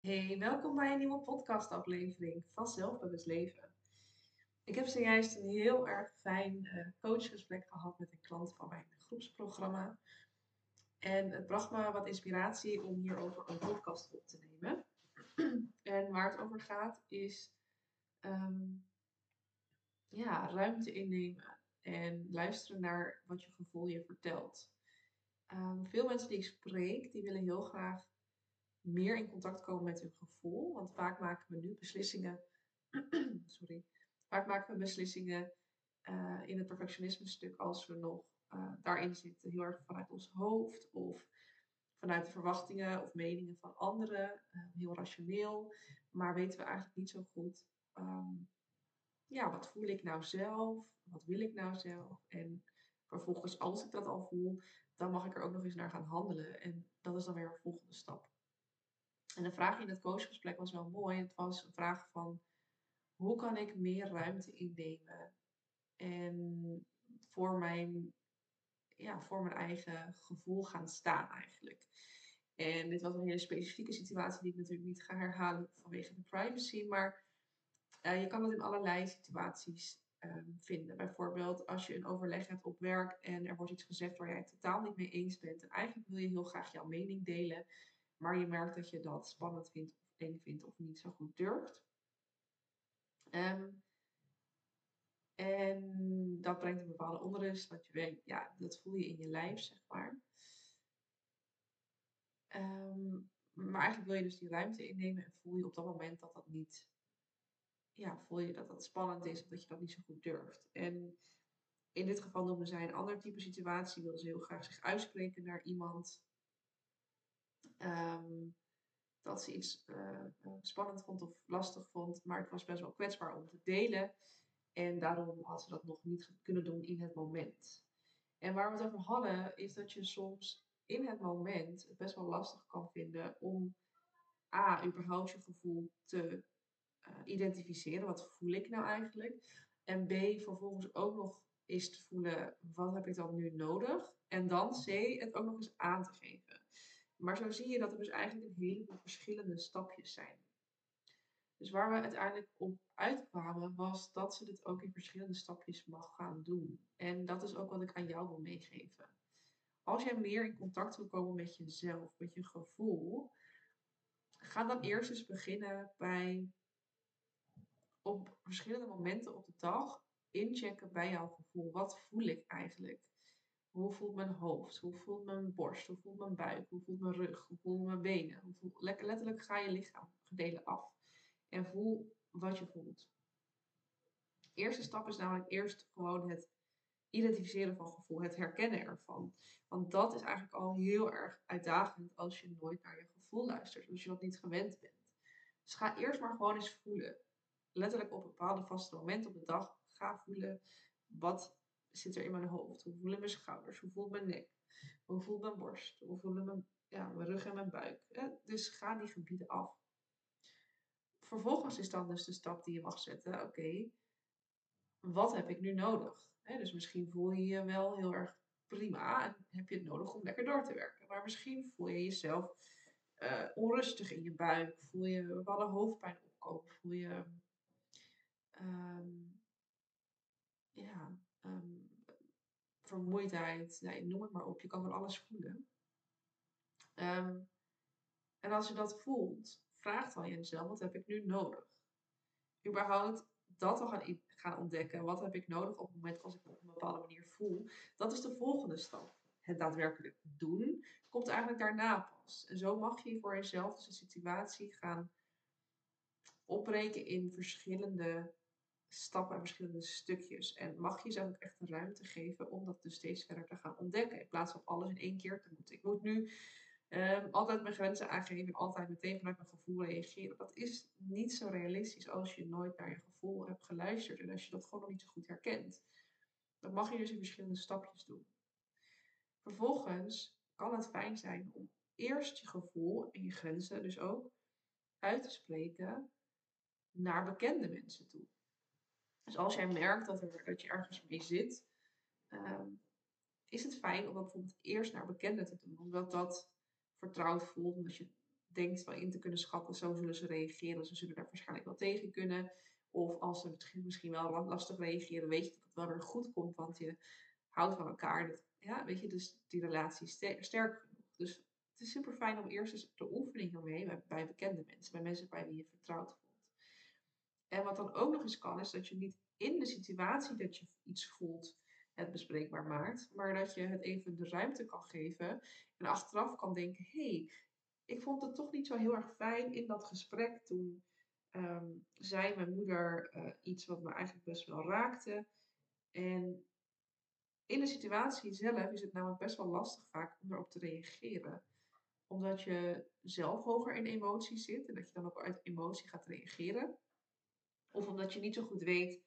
Hey, welkom bij een nieuwe podcastaflevering van Zelfbewust Leven. Ik heb zojuist een heel erg fijn uh, coachgesprek gehad met een klant van mijn groepsprogramma. En het bracht me wat inspiratie om hierover een podcast op te nemen. en waar het over gaat is ehm, ja, ruimte innemen en luisteren naar wat je gevoel je vertelt. Um, veel mensen die ik spreek, die willen heel graag meer in contact komen met hun gevoel. Want vaak maken we nu beslissingen. sorry. Vaak maken we beslissingen uh, in het perfectionisme stuk als we nog uh, daarin zitten. Heel erg vanuit ons hoofd of vanuit de verwachtingen of meningen van anderen. Uh, heel rationeel. Maar weten we eigenlijk niet zo goed. Um, ja, wat voel ik nou zelf? Wat wil ik nou zelf? En vervolgens, als ik dat al voel, dan mag ik er ook nog eens naar gaan handelen. En dat is dan weer een volgende stap. En de vraag in het coachgesprek was wel mooi. Het was een vraag van hoe kan ik meer ruimte innemen en voor mijn, ja, voor mijn eigen gevoel gaan staan eigenlijk. En dit was een hele specifieke situatie die ik natuurlijk niet ga herhalen vanwege de privacy, maar uh, je kan het in allerlei situaties um, vinden. Bijvoorbeeld als je een overleg hebt op werk en er wordt iets gezegd waar jij het totaal niet mee eens bent en eigenlijk wil je heel graag jouw mening delen, maar je merkt dat je dat spannend vindt of eng vindt of niet zo goed durft. Um, en dat brengt een bepaalde onrust, want je weet, ja, dat voel je in je lijf, zeg maar. Um, maar eigenlijk wil je dus die ruimte innemen en voel je op dat moment dat dat niet, ja, voel je dat dat spannend is of dat je dat niet zo goed durft. En in dit geval noemen zij een ander type situatie, willen ze heel graag zich uitspreken naar iemand Ehm, dat ze iets uh, spannend vond of lastig vond, maar het was best wel kwetsbaar om te delen. En daarom had ze dat nog niet kunnen doen in het moment. En waar we het over hadden, is dat je soms in het moment het best wel lastig kan vinden om A, überhaupt je gevoel te uh, identificeren. Wat voel ik nou eigenlijk? En B, vervolgens ook nog eens te voelen, wat heb ik dan nu nodig? En dan C, het ook nog eens aan te geven. Maar zo zie je dat er dus eigenlijk een heleboel verschillende stapjes zijn. Dus waar we uiteindelijk op uitkwamen was dat ze dit ook in verschillende stapjes mag gaan doen. En dat is ook wat ik aan jou wil meegeven. Als jij meer in contact wil komen met jezelf, met je gevoel, ga dan eerst eens beginnen bij op verschillende momenten op de dag inchecken bij jouw gevoel. Wat voel ik eigenlijk? Hoe voelt mijn hoofd? Hoe voelt mijn borst? Hoe voelt mijn buik? Hoe voelt mijn rug? Hoe voelt mijn benen? Hoe. Letterlijk ga je lichaam gedelen af. En voel wat je voelt. De eerste stap is namelijk eerst gewoon het identificeren van gevoel, het herkennen ervan. Want dat is eigenlijk al heel erg uitdagend als je nooit naar je gevoel luistert, als je dat niet gewend bent. Dus ga eerst maar gewoon eens voelen. Letterlijk op bepaalde vaste momenten op de dag ga voelen wat zit er in mijn hoofd? Hoe voelen mijn schouders? Hoe voelt mijn nek? Hoe voelt mijn borst? Hoe voelen mijn, ja, mijn rug en mijn buik? Dus ga die gebieden af. Vervolgens is dan dus de stap die je mag zetten. Oké, wat heb ik nu nodig? dus misschien voel je je wel heel erg prima en heb je het nodig om lekker door te werken. Maar misschien voel je jezelf uh, onrustig in je buik. Voel je bepaalde hoofdpijn opkomen. Voel je um, ja, um, vermoeidheid, nee, noem het maar op. Je kan van alles voelen. Um, en als je dat voelt, vraag dan jezelf, wat heb ik nu nodig? Überhaupt dat al gaan, gaan ontdekken. Wat heb ik nodig op het moment als ik me op een bepaalde manier voel? Dat is de volgende stap. Het daadwerkelijk doen komt eigenlijk daarna pas. En zo mag je voor jezelf dus een situatie gaan opbreken in verschillende stappen en verschillende stukjes. En mag je jezelf ook echt de ruimte geven om dat dus steeds verder te gaan ontdekken. In plaats van alles in één keer te moeten. Ik moet nu um, altijd mijn grenzen aangeven en altijd meteen vanuit mijn gevoel reageren. Dat is niet zo realistisch als je nooit naar je gevoel hebt geluisterd en als je dat gewoon nog niet zo goed herkent. Dat mag je dus in verschillende stapjes doen. Vervolgens kan het fijn zijn om eerst je gevoel en je grenzen dus ook uit te spreken naar bekende mensen toe. Dus als jij merkt dat, er, dat je ergens mee zit, um, is het fijn om dat bijvoorbeeld eerst naar bekenden te doen. Omdat dat vertrouwd voelt, omdat je denkt wel in te kunnen schatten, zo zullen ze reageren. Ze zullen daar waarschijnlijk wel tegen kunnen. Of als ze misschien wel lastig reageren, weet je dat het wel weer goed komt, want je houdt van elkaar. Dat, ja, weet je, dus die relatie is sterk genoeg. Dus het is super fijn om eerst eens de oefening ermee bij, bij bekende mensen, bij mensen bij wie je vertrouwd voelt. En wat dan ook nog eens kan, is dat je niet in de situatie dat je iets voelt het bespreekbaar maakt, maar dat je het even de ruimte kan geven en achteraf kan denken: hey, ik vond het toch niet zo heel erg fijn in dat gesprek toen um, zei mijn moeder uh, iets wat me eigenlijk best wel raakte. En in de situatie zelf is het namelijk best wel lastig vaak om erop te reageren. Omdat je zelf hoger in emotie zit en dat je dan ook uit emotie gaat reageren. Of omdat je niet zo goed weet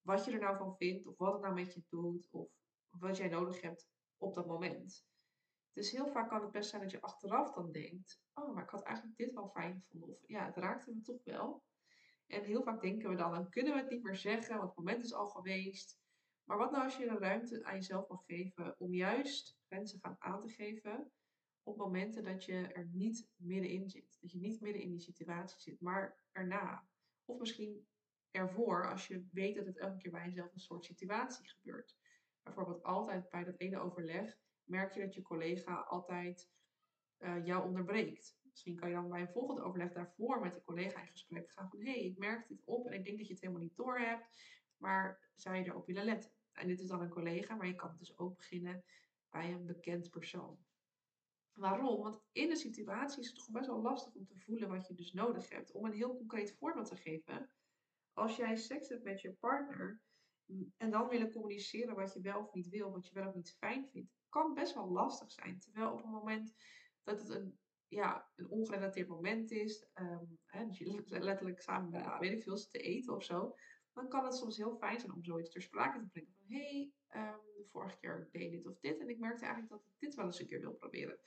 wat je er nou van vindt, of wat het nou met je doet, of wat jij nodig hebt op dat moment. Dus heel vaak kan het best zijn dat je achteraf dan denkt: Oh, maar ik had eigenlijk dit wel fijn gevonden. Of ja, het raakte me toch wel. En heel vaak denken we dan: dan kunnen we het niet meer zeggen, want het moment is al geweest. Maar wat nou als je de ruimte aan jezelf mag geven om juist grenzen gaan aan te geven op momenten dat je er niet middenin zit. Dat je niet midden in die situatie zit, maar erna. Of misschien ervoor als je weet dat het elke keer bij jezelf een soort situatie gebeurt. Bijvoorbeeld altijd bij dat ene overleg merk je dat je collega altijd uh, jou onderbreekt. Misschien kan je dan bij een volgende overleg daarvoor met de collega in gesprek gaan van hé, hey, ik merk dit op en ik denk dat je het helemaal niet door hebt, maar zou je erop willen letten? En dit is dan een collega, maar je kan het dus ook beginnen bij een bekend persoon. Waarom? Want in een situatie is het toch best wel lastig om te voelen wat je dus nodig hebt. Om een heel concreet voorbeeld te geven. Als jij seks hebt met je partner mm, en dan willen communiceren wat je wel of niet wil, wat je wel of niet fijn vindt, kan best wel lastig zijn. Terwijl op een moment dat het een, ja, een ongerelateerd moment is, um, hè, dus je letterlijk samen, bij, weet ik veel, te eten of zo, dan kan het soms heel fijn zijn om zoiets ter sprake te brengen. Van hé, hey, um, vorige keer deed dit of dit en ik merkte eigenlijk dat ik dit wel eens een keer wil proberen.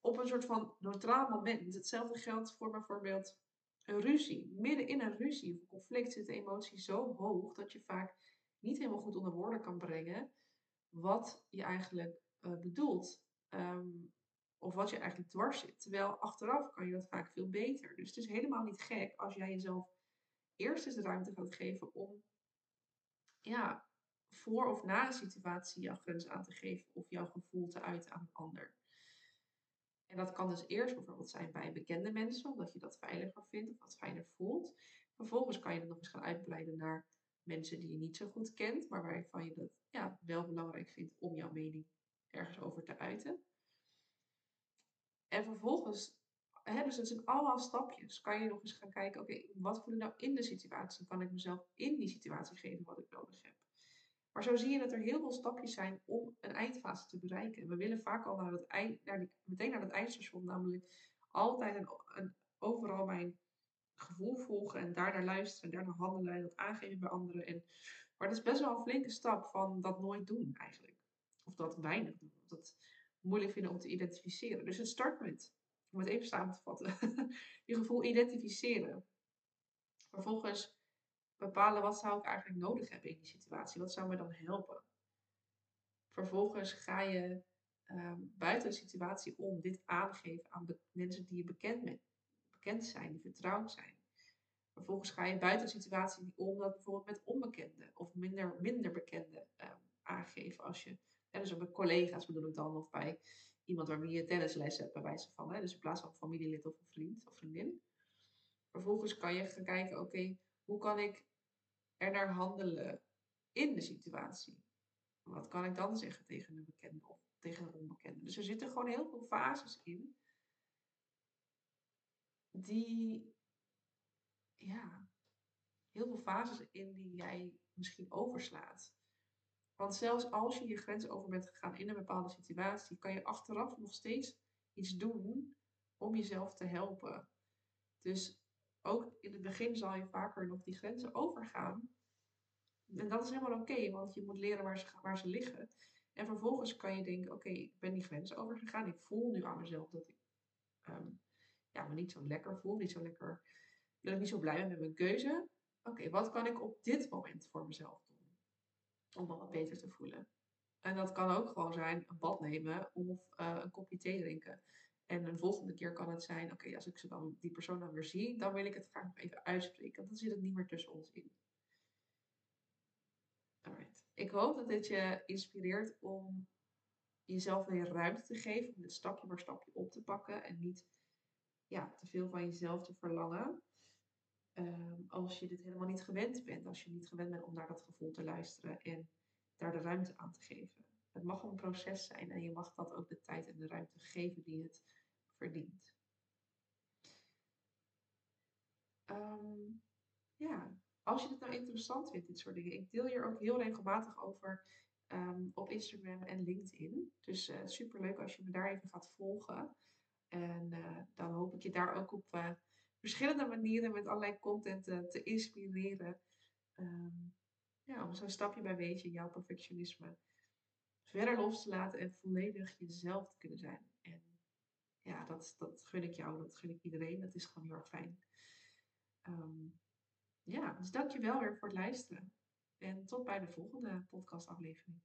Op een soort van neutraal moment. Hetzelfde geldt voor bijvoorbeeld een ruzie. Midden in een ruzie of conflict zit de emotie zo hoog dat je vaak niet helemaal goed onder woorden kan brengen wat je eigenlijk uh, bedoelt. Um, of wat je eigenlijk dwars zit. Terwijl achteraf kan je dat vaak veel beter. Dus het is helemaal niet gek als jij jezelf eerst eens de ruimte gaat geven om ja, voor of na een situatie jouw grens aan te geven of jouw gevoel te uiten aan een ander. En dat kan dus eerst bijvoorbeeld zijn bij bekende mensen, omdat je dat veiliger vindt of wat fijner voelt. Vervolgens kan je het nog eens gaan uitbreiden naar mensen die je niet zo goed kent, maar waarvan je het ja, wel belangrijk vindt om jouw mening ergens over te uiten. En vervolgens, hè, dus het zijn allemaal stapjes, kan je nog eens gaan kijken, oké, wat voel ik nou in de situatie? Kan ik mezelf in die situatie geven wat ik nodig heb? Maar zo zie je dat er heel veel stapjes zijn om een eindfase te bereiken. We willen vaak al naar het eind, naar die, meteen naar het eindstation, namelijk altijd en, overal mijn gevoel volgen en daarnaar luisteren en daarnaar handelen en dat aangeven bij anderen. En, maar dat is best wel een flinke stap van dat nooit doen eigenlijk. Of dat weinig doen. Of dat moeilijk vinden om te identificeren. Dus het start om het even samen te vatten, je gevoel identificeren. Vervolgens bepalen wat zou ik eigenlijk nodig hebben in die situatie. Wat zou me dan helpen? Vervolgens ga je um, buiten de situatie om dit aangeven aan mensen die je bekend, met, bekend zijn, die vertrouwd zijn. Vervolgens ga je buiten de situatie om dat bijvoorbeeld met onbekenden of minder, minder bekenden um, aangeven. Als je, en dus bij collega's bedoel ik dan, of bij iemand waarmee je tennisles hebt, bij wijze van. Hè? Dus in plaats van familielid of een vriend of vriendin. Vervolgens kan je gaan kijken, oké, hoe kan ik er naar handelen in de situatie? Wat kan ik dan zeggen tegen een bekende of tegen een onbekende? Dus er zitten gewoon heel veel fases in die, ja, heel veel fases in die jij misschien overslaat. Want zelfs als je je grens over bent gegaan in een bepaalde situatie, kan je achteraf nog steeds iets doen om jezelf te helpen. Dus ook in het begin zal je vaker nog die grenzen overgaan. En dat is helemaal oké, want je moet leren waar ze, waar ze liggen. En vervolgens kan je denken, oké, ik ben die grenzen overgegaan. Ik voel nu aan mezelf dat ik ehm, ja, me niet zo lekker voel, niet zo lekker, dat ik niet zo blij ben met mijn keuze. Oké, wat kan ik op dit moment voor mezelf doen? Om me wat beter te voelen. En dat kan ook gewoon zijn een bad nemen of uh, een kopje thee drinken. En een volgende keer kan het zijn, oké, als ik ze dan, die persoon dan weer zie, dan wil ik het graag nog even uitspreken. Dan zit het niet meer tussen ons in. Alright. Ik hoop dat dit je inspireert om jezelf weer ruimte te geven, om dit stapje voor stapje op te pakken en niet ja, te veel van jezelf te verlangen. Ehm, als je dit helemaal niet gewend bent, als je niet gewend bent om naar dat gevoel te luisteren en daar de ruimte aan te geven. Het mag een proces zijn en je mag dat ook de tijd en de ruimte geven die het verdient. Ehm, ja, als je het nou interessant vindt, dit soort dingen. Ik deel hier ook heel regelmatig over ehm, op Instagram en LinkedIn. Dus super leuk als je me daar even gaat volgen. En uh, dan hoop ik je daar ook op uh, verschillende manieren met allerlei content te inspireren. Um, ja, om zo'n stapje bij beetje jouw perfectionisme verder los te laten en volledig jezelf te kunnen zijn. Ja, dat, dat gun ik jou, dat gun ik iedereen. Dat is gewoon heel erg fijn. Um, ja, dus dankjewel weer voor het luisteren. En tot bij de volgende podcastaflevering.